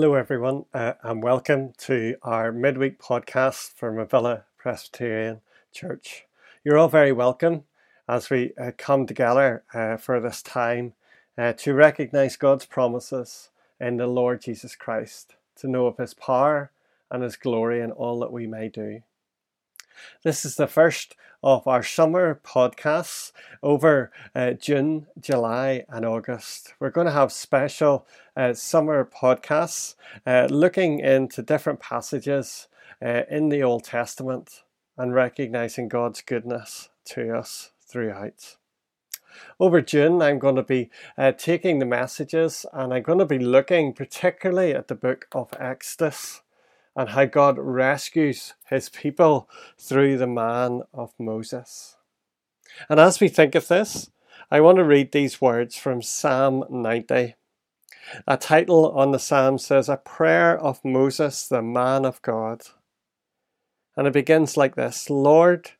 Hello, everyone, uh, and welcome to our midweek podcast from Avila Presbyterian Church. You're all very welcome as we uh, come together uh, for this time uh, to recognize God's promises in the Lord Jesus Christ, to know of His power and His glory in all that we may do. This is the first of our summer podcasts over uh, June, July, and August. We're going to have special uh, summer podcasts uh, looking into different passages uh, in the Old Testament and recognizing God's goodness to us throughout. Over June, I'm going to be uh, taking the messages and I'm going to be looking particularly at the book of Exodus and how God rescues his people through the man of Moses. And as we think of this, I want to read these words from Psalm 90. A title on the psalm says, A Prayer of Moses, the Man of God. And it begins like this Lord,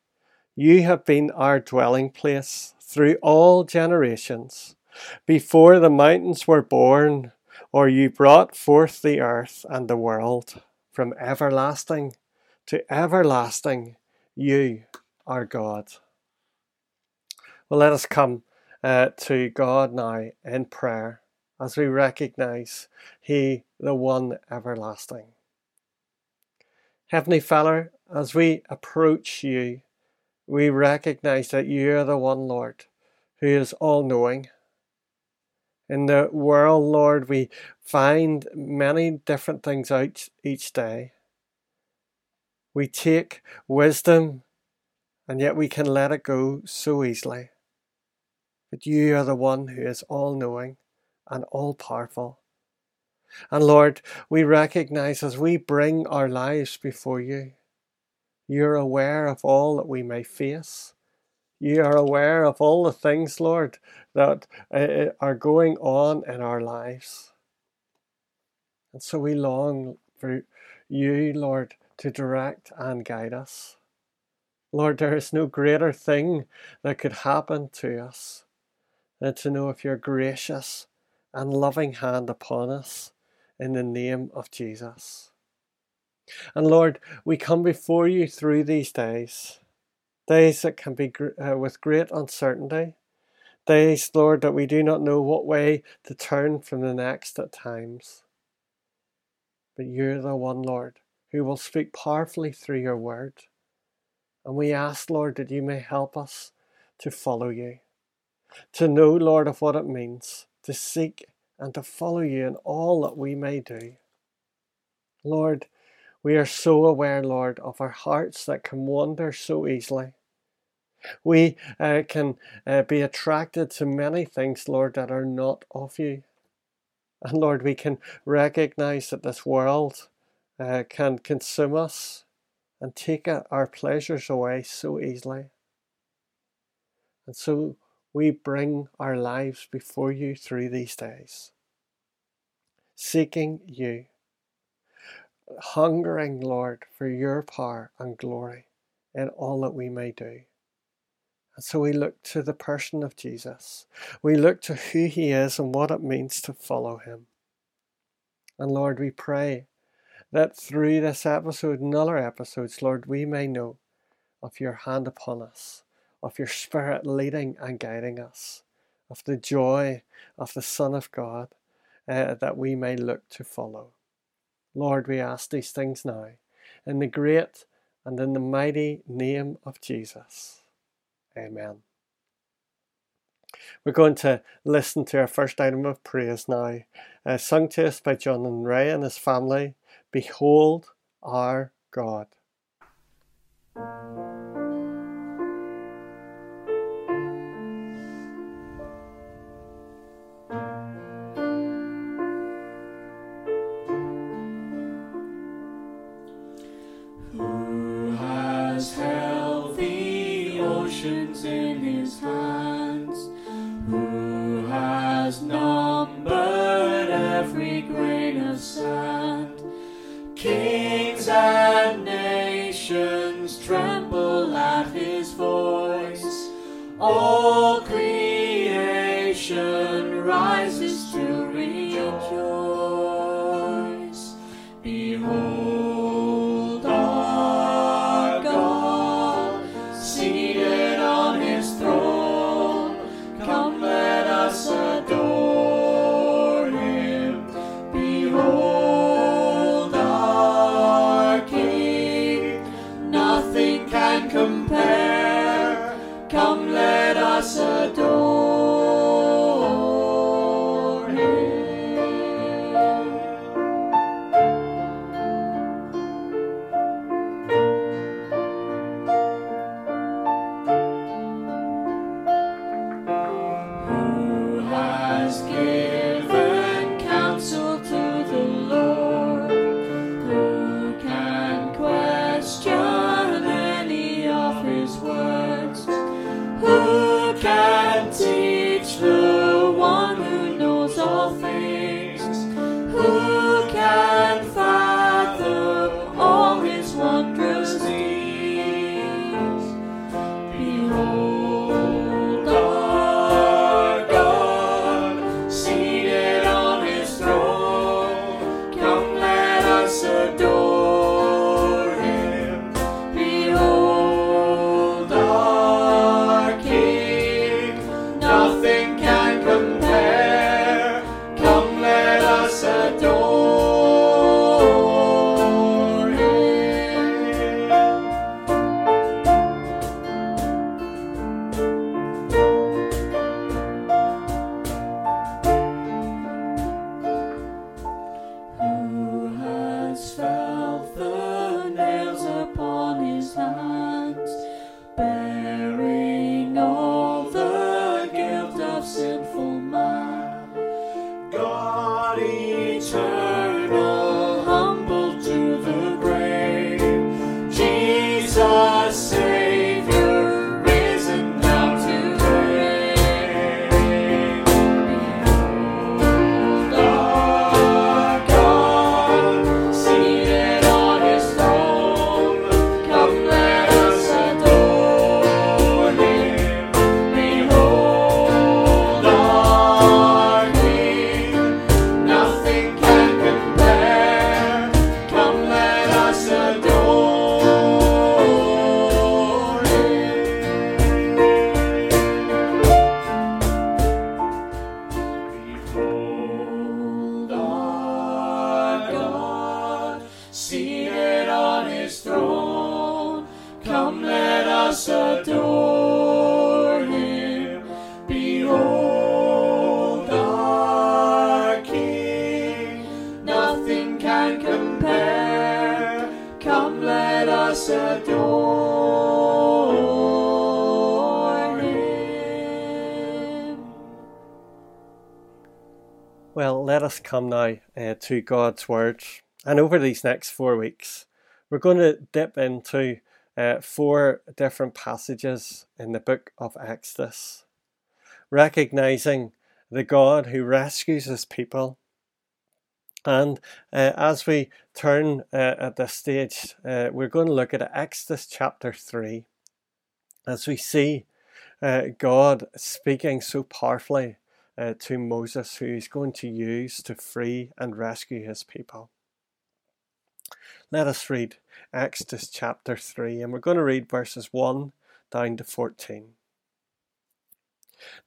you have been our dwelling place through all generations. Before the mountains were born, or you brought forth the earth and the world from everlasting to everlasting, you are God. Well, let us come uh, to God now in prayer as we recognize He, the one everlasting. Heavenly Father, as we approach you, we recognize that you are the one, Lord, who is all knowing. In the world, Lord, we find many different things out each day. We take wisdom and yet we can let it go so easily. But you are the one who is all knowing and all powerful. And Lord, we recognize as we bring our lives before you, you're aware of all that we may face. You are aware of all the things, Lord, that uh, uh, are going on in our lives. And so we long for you, Lord, to direct and guide us. Lord, there is no greater thing that could happen to us than to know of your gracious and loving hand upon us in the name of Jesus. And Lord, we come before you through these days, days that can be uh, with great uncertainty, days, Lord, that we do not know what way to turn from the next at times. But you're the one, Lord, who will speak powerfully through your word. And we ask, Lord, that you may help us to follow you, to know, Lord, of what it means to seek and to follow you in all that we may do. Lord, we are so aware, Lord, of our hearts that can wander so easily. We uh, can uh, be attracted to many things, Lord, that are not of you. And Lord, we can recognize that this world uh, can consume us and take our pleasures away so easily. And so we bring our lives before you through these days, seeking you, hungering, Lord, for your power and glory in all that we may do. And so we look to the person of Jesus. We look to who he is and what it means to follow him. And Lord, we pray that through this episode and other episodes, Lord, we may know of your hand upon us, of your Spirit leading and guiding us, of the joy of the Son of God uh, that we may look to follow. Lord, we ask these things now in the great and in the mighty name of Jesus. Amen. We're going to listen to our first item of praise now, uh, sung to us by Jonathan Ray and his family. Behold our God. Rises come now uh, to God's Word. And over these next four weeks, we're going to dip into uh, four different passages in the book of Exodus, recognizing the God who rescues his people. And uh, as we turn uh, at this stage, uh, we're going to look at Exodus chapter 3 as we see uh, God speaking so powerfully uh, to Moses, who he's going to use to free and rescue his people. Let us read Exodus chapter 3, and we're going to read verses 1 down to 14.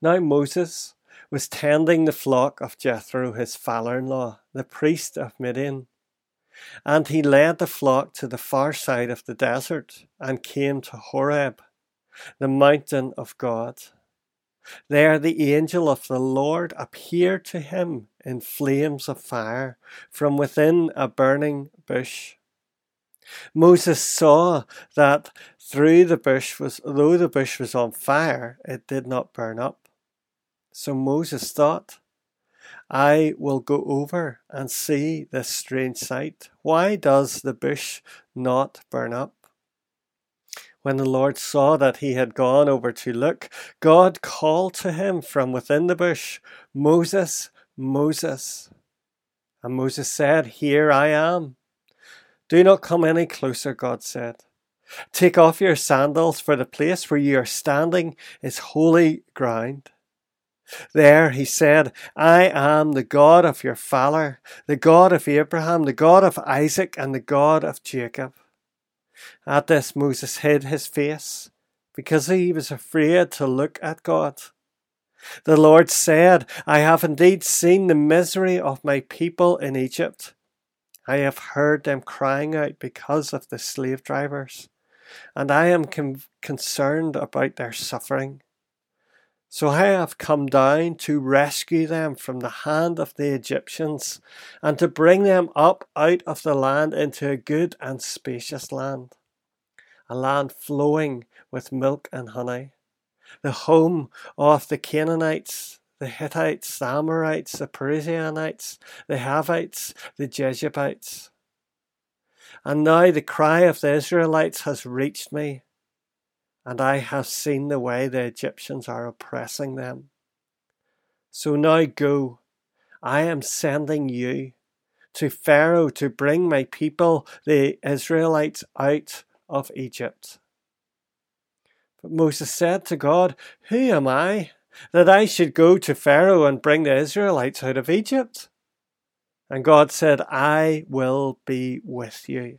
Now Moses was tending the flock of Jethro, his father in law, the priest of Midian. And he led the flock to the far side of the desert and came to Horeb, the mountain of God. There the angel of the Lord appeared to him in flames of fire from within a burning bush. Moses saw that through the bush was though the bush was on fire, it did not burn up. So Moses thought, I will go over and see this strange sight. Why does the bush not burn up? When the Lord saw that he had gone over to look, God called to him from within the bush, Moses, Moses. And Moses said, Here I am. Do not come any closer, God said. Take off your sandals, for the place where you are standing is holy ground. There he said, I am the God of your father, the God of Abraham, the God of Isaac, and the God of Jacob. At this, Moses hid his face because he was afraid to look at God. The Lord said, I have indeed seen the misery of my people in Egypt. I have heard them crying out because of the slave drivers, and I am con- concerned about their suffering. So I have come down to rescue them from the hand of the Egyptians, and to bring them up out of the land into a good and spacious land, a land flowing with milk and honey, the home of the Canaanites, the Hittites, the Amorites, the Perizzites, the Havites, the Jebusites. And now the cry of the Israelites has reached me and I have seen the way the Egyptians are oppressing them. So now go, I am sending you to Pharaoh to bring my people, the Israelites, out of Egypt. But Moses said to God, Who am I that I should go to Pharaoh and bring the Israelites out of Egypt? And God said, I will be with you.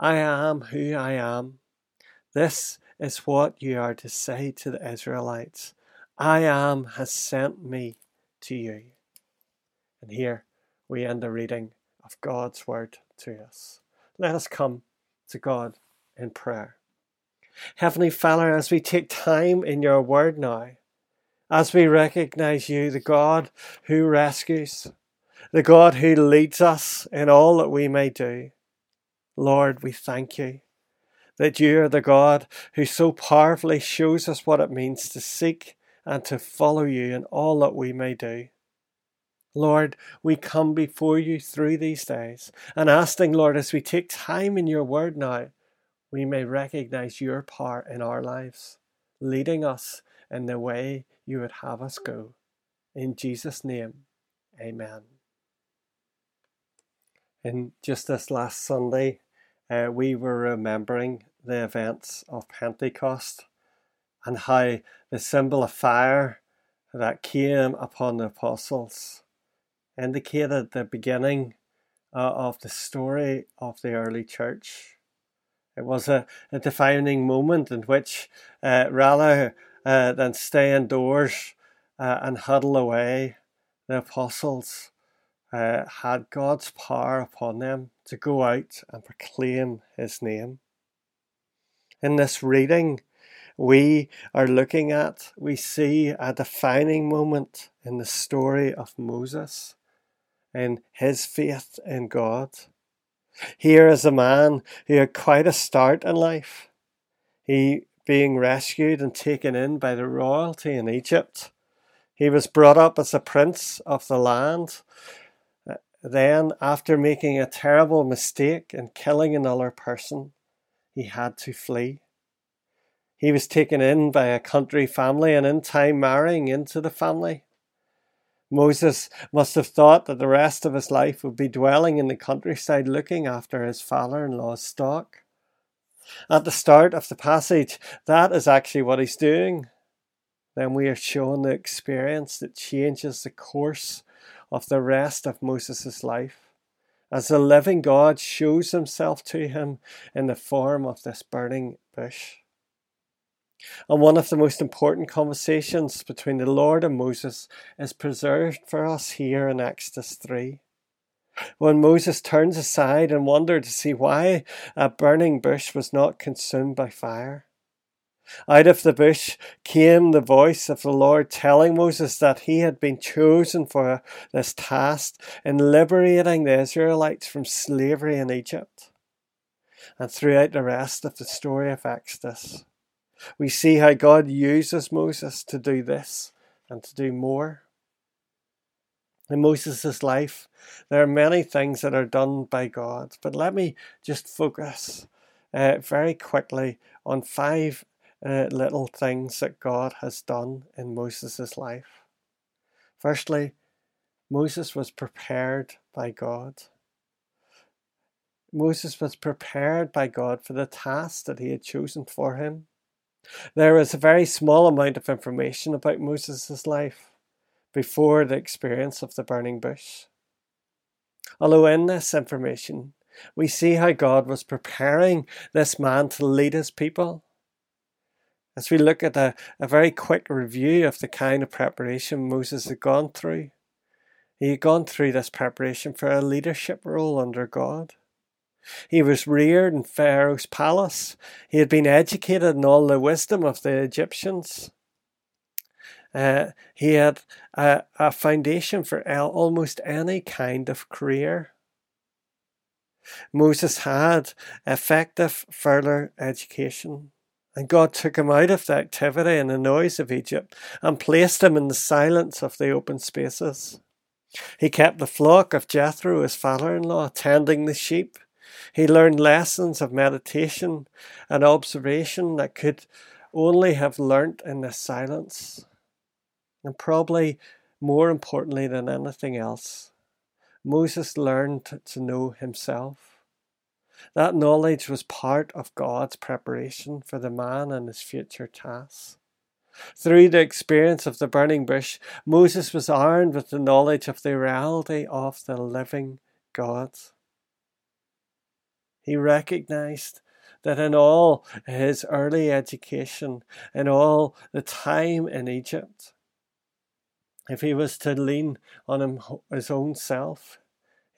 I am who I am. This is what you are to say to the Israelites I am has sent me to you. And here we end the reading of God's word to us. Let us come to God in prayer. Heavenly Father, as we take time in your word now, as we recognize you, the God who rescues, the God who leads us in all that we may do, Lord, we thank you that you are the God who so powerfully shows us what it means to seek and to follow you in all that we may do. Lord, we come before you through these days and asking, Lord, as we take time in your word now, we may recognize your part in our lives, leading us in the way you would have us go. In Jesus' name, amen. And just this last Sunday, uh, we were remembering the events of Pentecost and how the symbol of fire that came upon the apostles indicated the beginning uh, of the story of the early church. It was a, a defining moment in which, uh, rather uh, than stay indoors uh, and huddle away, the apostles uh, had God's power upon them to go out and proclaim His name. In this reading, we are looking at, we see a defining moment in the story of Moses and his faith in God. Here is a man who had quite a start in life. He being rescued and taken in by the royalty in Egypt. He was brought up as a prince of the land. Then, after making a terrible mistake and killing another person, he had to flee. He was taken in by a country family and in time marrying into the family. Moses must have thought that the rest of his life would be dwelling in the countryside looking after his father in law's stock. At the start of the passage, that is actually what he's doing. Then we are shown the experience that changes the course of the rest of Moses' life as the living God shows himself to him in the form of this burning bush. And one of the most important conversations between the Lord and Moses is preserved for us here in Exodus 3. When Moses turns aside and wondered to see why a burning bush was not consumed by fire. Out of the bush came the voice of the Lord telling Moses that he had been chosen for this task in liberating the Israelites from slavery in Egypt. And throughout the rest of the story of Exodus, we see how God uses Moses to do this and to do more. In Moses' life, there are many things that are done by God, but let me just focus uh, very quickly on five uh, little things that God has done in Moses' life. Firstly, Moses was prepared by God. Moses was prepared by God for the task that he had chosen for him. There is a very small amount of information about Moses' life before the experience of the burning bush. Although in this information, we see how God was preparing this man to lead his people. As we look at a, a very quick review of the kind of preparation Moses had gone through, he had gone through this preparation for a leadership role under God. He was reared in Pharaoh's palace. He had been educated in all the wisdom of the Egyptians. Uh, he had a, a foundation for almost any kind of career. Moses had effective further education. And God took him out of the activity and the noise of Egypt and placed him in the silence of the open spaces. He kept the flock of Jethro, his father in law, tending the sheep. He learned lessons of meditation and observation that could only have learnt in the silence. And probably more importantly than anything else, Moses learned to know himself. That knowledge was part of God's preparation for the man and his future tasks. Through the experience of the burning bush, Moses was armed with the knowledge of the reality of the living God. He recognized that in all his early education, in all the time in Egypt, if he was to lean on him, his own self,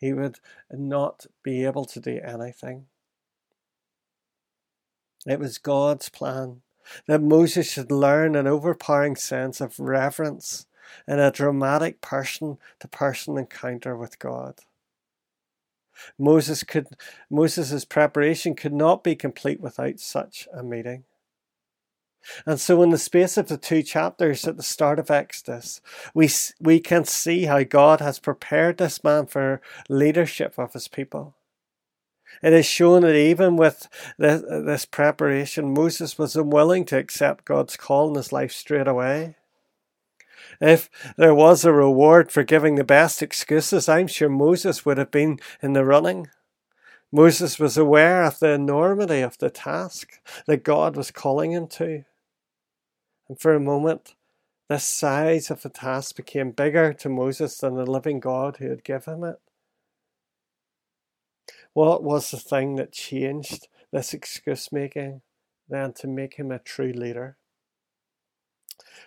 he would not be able to do anything. It was God's plan that Moses should learn an overpowering sense of reverence in a dramatic person to person encounter with God. Moses could Moses's preparation could not be complete without such a meeting. And so, in the space of the two chapters at the start of Exodus, we, we can see how God has prepared this man for leadership of his people. It is shown that even with this, this preparation, Moses was unwilling to accept God's call in his life straight away. If there was a reward for giving the best excuses, I'm sure Moses would have been in the running. Moses was aware of the enormity of the task that God was calling him to. And for a moment, the size of the task became bigger to Moses than the living God who had given it. What was the thing that changed this excuse making than to make him a true leader?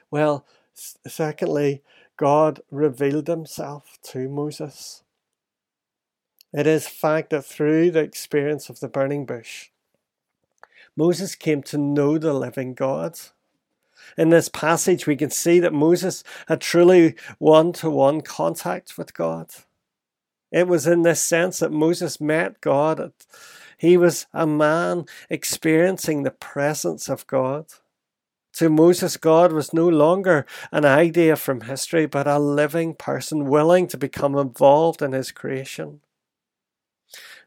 Well, Secondly, God revealed himself to Moses. It is fact that through the experience of the burning bush, Moses came to know the living God. In this passage, we can see that Moses had truly one to one contact with God. It was in this sense that Moses met God. He was a man experiencing the presence of God. To Moses, God was no longer an idea from history, but a living person willing to become involved in his creation.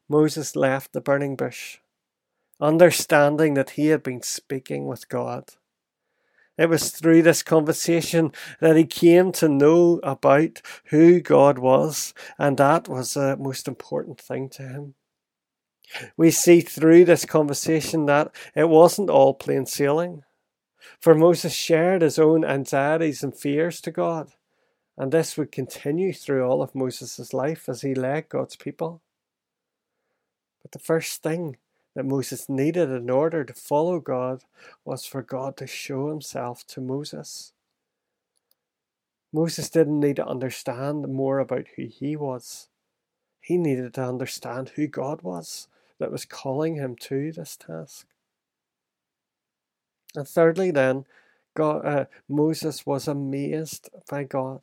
Moses left the burning bush, understanding that he had been speaking with God. It was through this conversation that he came to know about who God was, and that was the most important thing to him. We see through this conversation that it wasn't all plain sailing. For Moses shared his own anxieties and fears to God, and this would continue through all of Moses' life as he led God's people. But the first thing that Moses needed in order to follow God was for God to show himself to Moses. Moses didn't need to understand more about who he was. He needed to understand who God was that was calling him to this task. And thirdly, then, God, uh, Moses was amazed by God.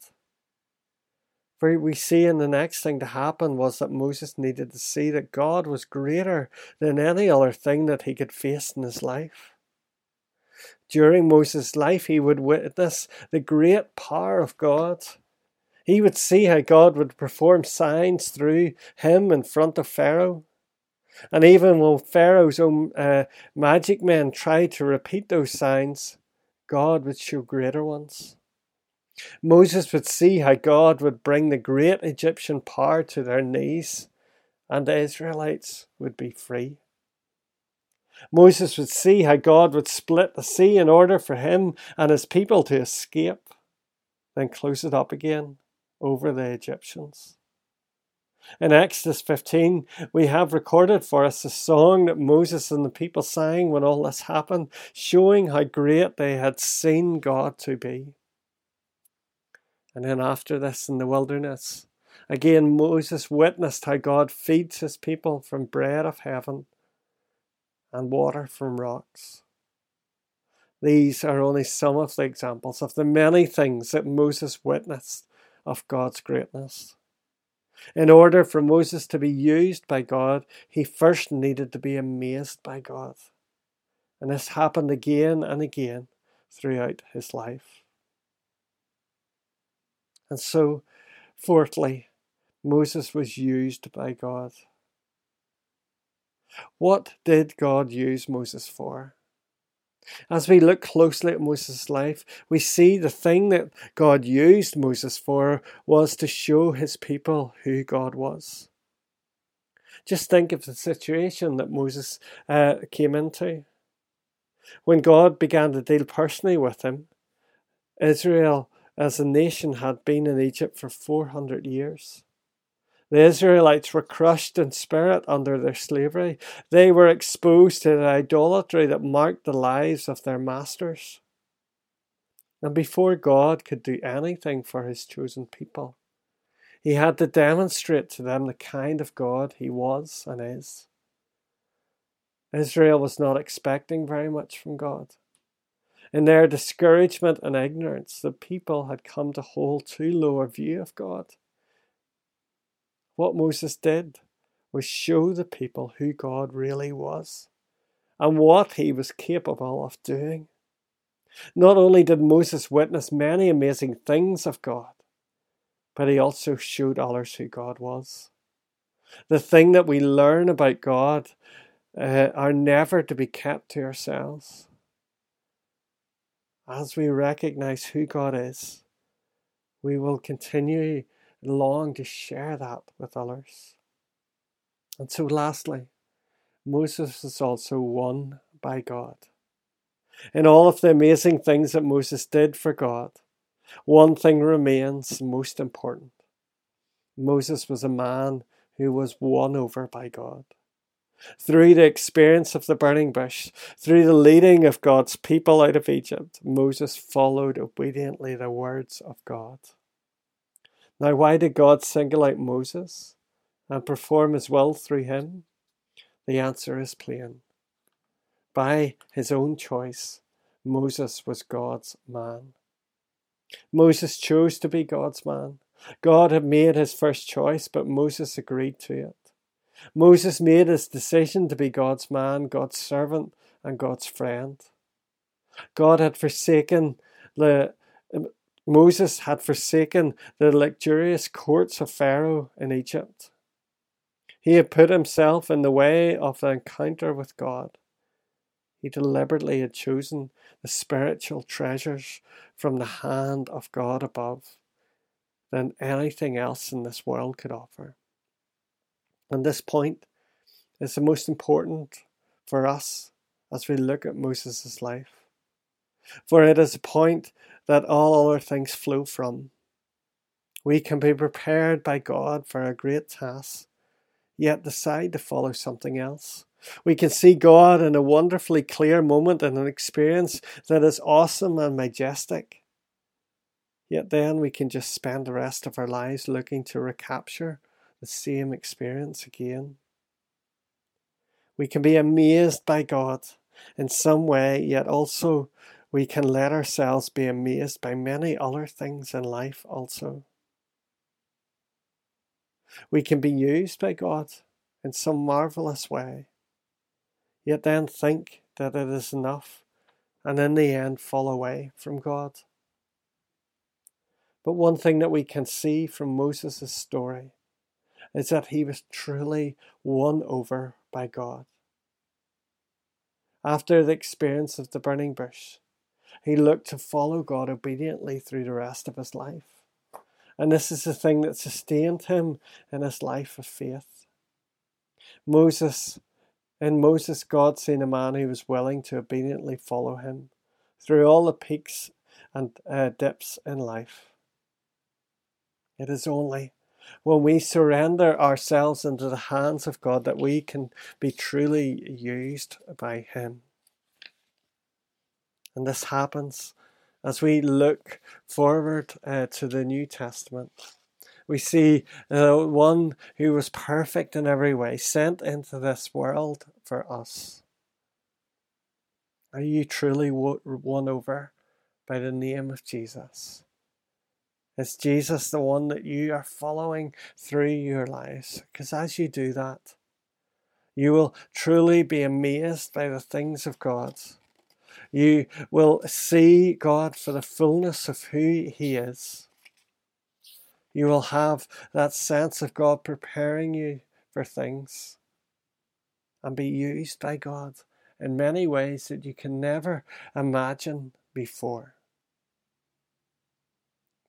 For we see in the next thing to happen was that Moses needed to see that God was greater than any other thing that he could face in his life. During Moses' life, he would witness the great power of God. He would see how God would perform signs through him in front of Pharaoh. And even when Pharaoh's own uh, magic men tried to repeat those signs, God would show greater ones. Moses would see how God would bring the great Egyptian power to their knees, and the Israelites would be free. Moses would see how God would split the sea in order for him and his people to escape, then close it up again over the Egyptians. In Exodus 15, we have recorded for us a song that Moses and the people sang when all this happened, showing how great they had seen God to be. And then after this in the wilderness, again Moses witnessed how God feeds his people from bread of heaven and water from rocks. These are only some of the examples of the many things that Moses witnessed of God's greatness. In order for Moses to be used by God, he first needed to be amazed by God. And this happened again and again throughout his life. And so, fourthly, Moses was used by God. What did God use Moses for? As we look closely at Moses' life, we see the thing that God used Moses for was to show his people who God was. Just think of the situation that Moses uh, came into. When God began to deal personally with him, Israel as the nation had been in Egypt for 400 years. The Israelites were crushed in spirit under their slavery. They were exposed to the idolatry that marked the lives of their masters. And before God could do anything for his chosen people, he had to demonstrate to them the kind of God he was and is. Israel was not expecting very much from God. In their discouragement and ignorance, the people had come to hold too low a view of God. What Moses did was show the people who God really was and what he was capable of doing. Not only did Moses witness many amazing things of God, but he also showed others who God was. The thing that we learn about God uh, are never to be kept to ourselves as we recognize who God is, we will continue long to share that with others. And so, lastly, Moses is also won by God. In all of the amazing things that Moses did for God, one thing remains most important. Moses was a man who was won over by God through the experience of the burning bush, through the leading of God's people out of Egypt, Moses followed obediently the words of God. Now, why did God single out Moses and perform his will through him? The answer is plain. By his own choice, Moses was God's man. Moses chose to be God's man. God had made his first choice, but Moses agreed to it. Moses made his decision to be God's man, God's servant, and God's friend. God had forsaken the um, Moses had forsaken the luxurious courts of Pharaoh in Egypt. He had put himself in the way of the encounter with God. He deliberately had chosen the spiritual treasures from the hand of God above than anything else in this world could offer. And this point is the most important for us as we look at Moses' life. For it is a point that all other things flow from. We can be prepared by God for a great task, yet decide to follow something else. We can see God in a wonderfully clear moment and an experience that is awesome and majestic. Yet then we can just spend the rest of our lives looking to recapture the same experience again. We can be amazed by God in some way, yet also we can let ourselves be amazed by many other things in life also. We can be used by God in some marvelous way, yet then think that it is enough and in the end fall away from God. But one thing that we can see from Moses' story is that he was truly won over by God. After the experience of the burning bush, he looked to follow God obediently through the rest of his life. And this is the thing that sustained him in his life of faith. Moses, in Moses, God seen a man who was willing to obediently follow him through all the peaks and uh, dips in life. It is only when we surrender ourselves into the hands of God that we can be truly used by Him. And this happens as we look forward uh, to the New Testament. We see uh, one who was perfect in every way, sent into this world for us. Are you truly won over by the name of Jesus? Is Jesus the one that you are following through your lives? Because as you do that, you will truly be amazed by the things of God you will see God for the fullness of who He is. You will have that sense of God preparing you for things and be used by God in many ways that you can never imagine before.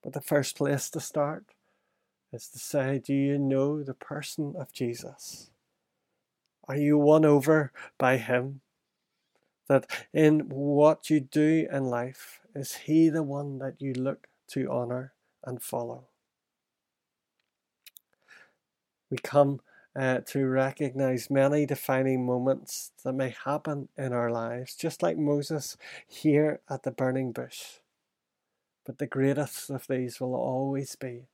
But the first place to start is to say, Do you know the person of Jesus? Are you won over by Him? that in what you do in life, is He the one that you look to honour and follow? We come uh, to recognize many defining moments that may happen in our lives, just like Moses here at the burning bush. But the greatest of these will always be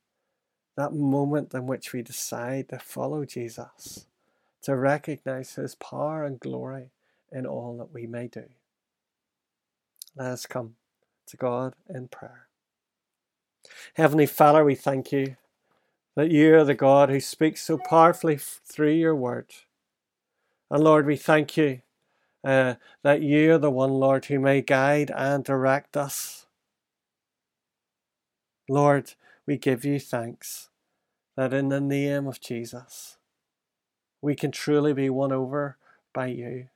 that moment in which we decide to follow Jesus, to recognize his power and glory, in all that we may do. Let us come to God in prayer. Heavenly Father, we thank you that you are the God who speaks so powerfully through your word. And Lord, we thank you uh, that you are the one, Lord, who may guide and direct us. Lord, we give you thanks that in the name of Jesus, we can truly be won over by you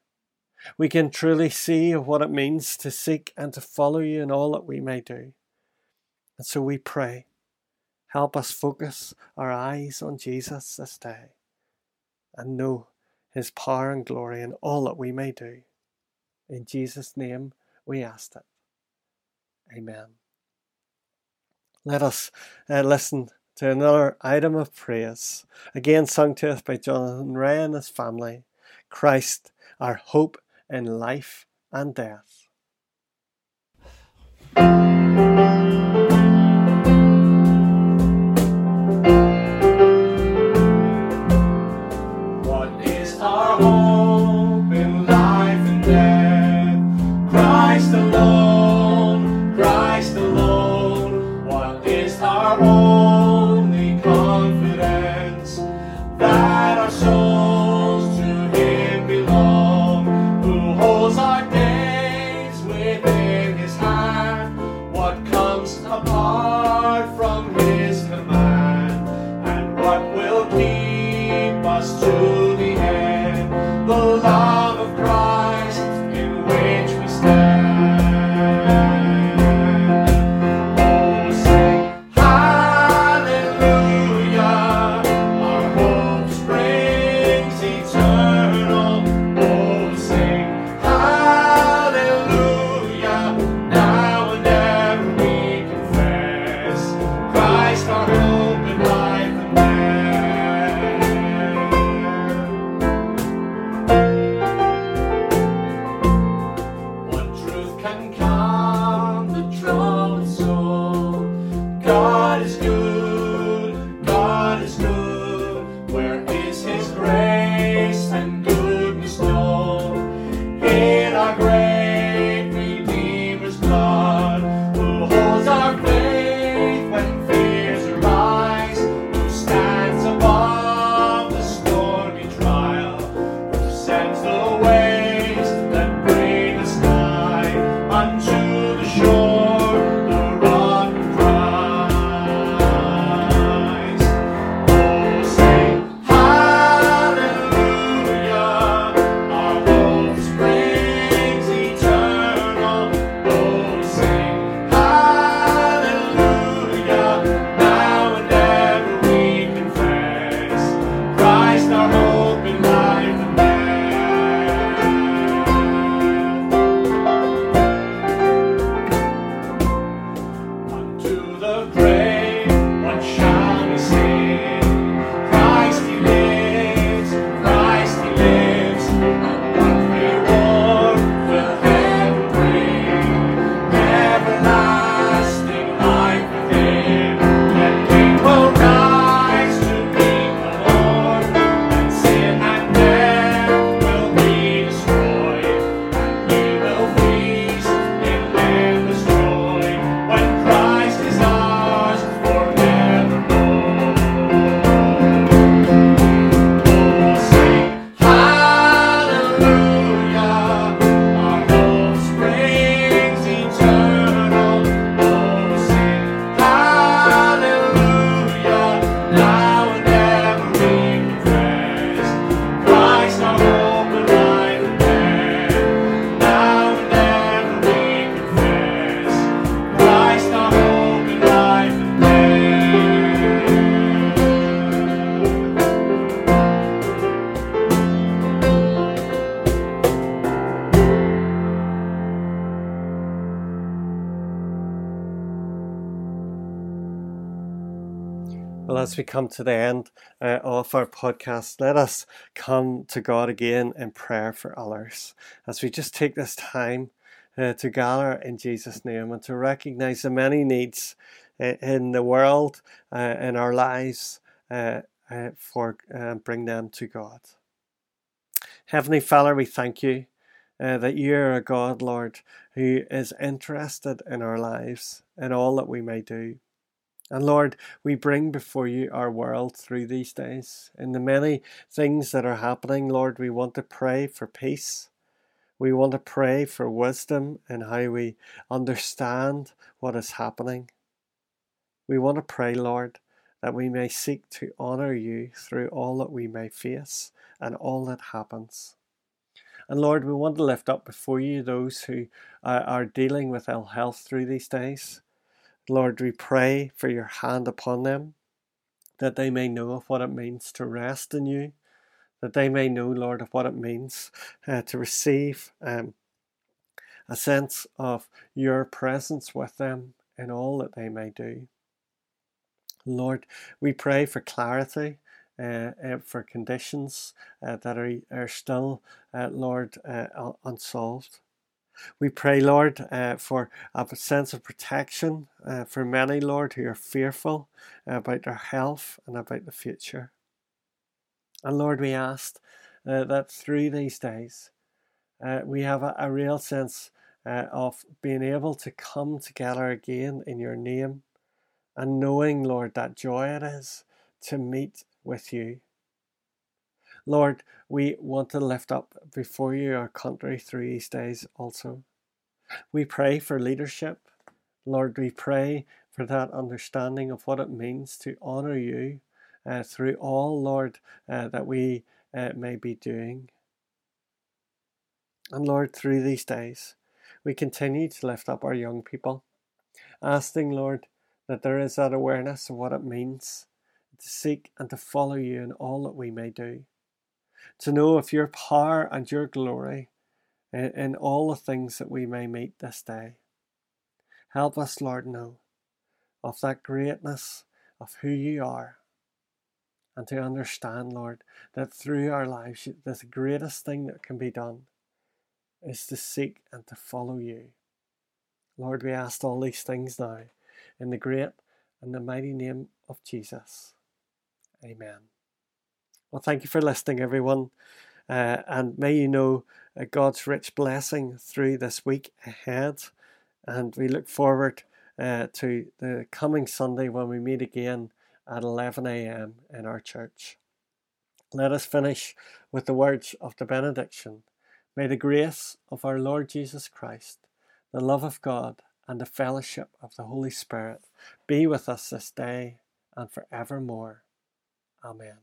we can truly see what it means to seek and to follow you in all that we may do. And so we pray, help us focus our eyes on Jesus this day and know his power and glory in all that we may do. In Jesus' name we ask it. Amen. Let us uh, listen to another item of praise, again sung to us by Jonathan Ray and his family. Christ, our hope in life and death. our own. As we come to the end uh, of our podcast, let us come to God again in prayer for others. As we just take this time uh, to gather in Jesus' name and to recognize the many needs uh, in the world, uh, in our lives, uh, uh, for bring them to God. Heavenly Father, we thank you that you are a God, Lord, who is interested in our lives and all that we may do. And Lord, we bring before you our world through these days. In the many things that are happening, Lord, we want to pray for peace. We want to pray for wisdom in how we understand what is happening. We want to pray, Lord, that we may seek to honour you through all that we may face and all that happens. And Lord, we want to lift up before you those who are dealing with ill health through these days. Lord, we pray for your hand upon them, that they may know of what it means to rest in you, that they may know, Lord, of what it means uh, to receive um, a sense of your presence with them in all that they may do. Lord, we pray for clarity. Uh, uh, for conditions uh, that are, are still, uh, Lord, unsolved. We pray, Lord, uh, for a sense of protection uh, for many, Lord, who are fearful about their health and about the future. And Lord, we ask uh, that through these days, uh, we have a, a real sense uh, of being able to come together again in your name and knowing, Lord, that joy it is to meet with you. Lord, we want to lift up before you our country through these days also. We pray for leadership. Lord, we pray for that understanding of what it means to honour you uh, through all, Lord, uh, that we uh, may be doing. And Lord, through these days, we continue to lift up our young people, asking, Lord, that there is that awareness of what it means to seek and to follow you in all that we may do. To know of your power and your glory in, in all the things that we may meet this day. Help us, Lord, know of that greatness of who you are. And to understand, Lord, that through our lives, the greatest thing that can be done is to seek and to follow you. Lord, we ask all these things now in the great and the mighty name of Jesus. Amen. Well, thank you for listening, everyone. Uh, and may you know uh, God's rich blessing through this week ahead. And we look forward uh, to the coming Sunday when we meet again at 11 a.m. in our church. Let us finish with the words of the benediction. May the grace of our Lord Jesus Christ, the love of God, and the fellowship of the Holy Spirit be with us this day and forevermore. Amen.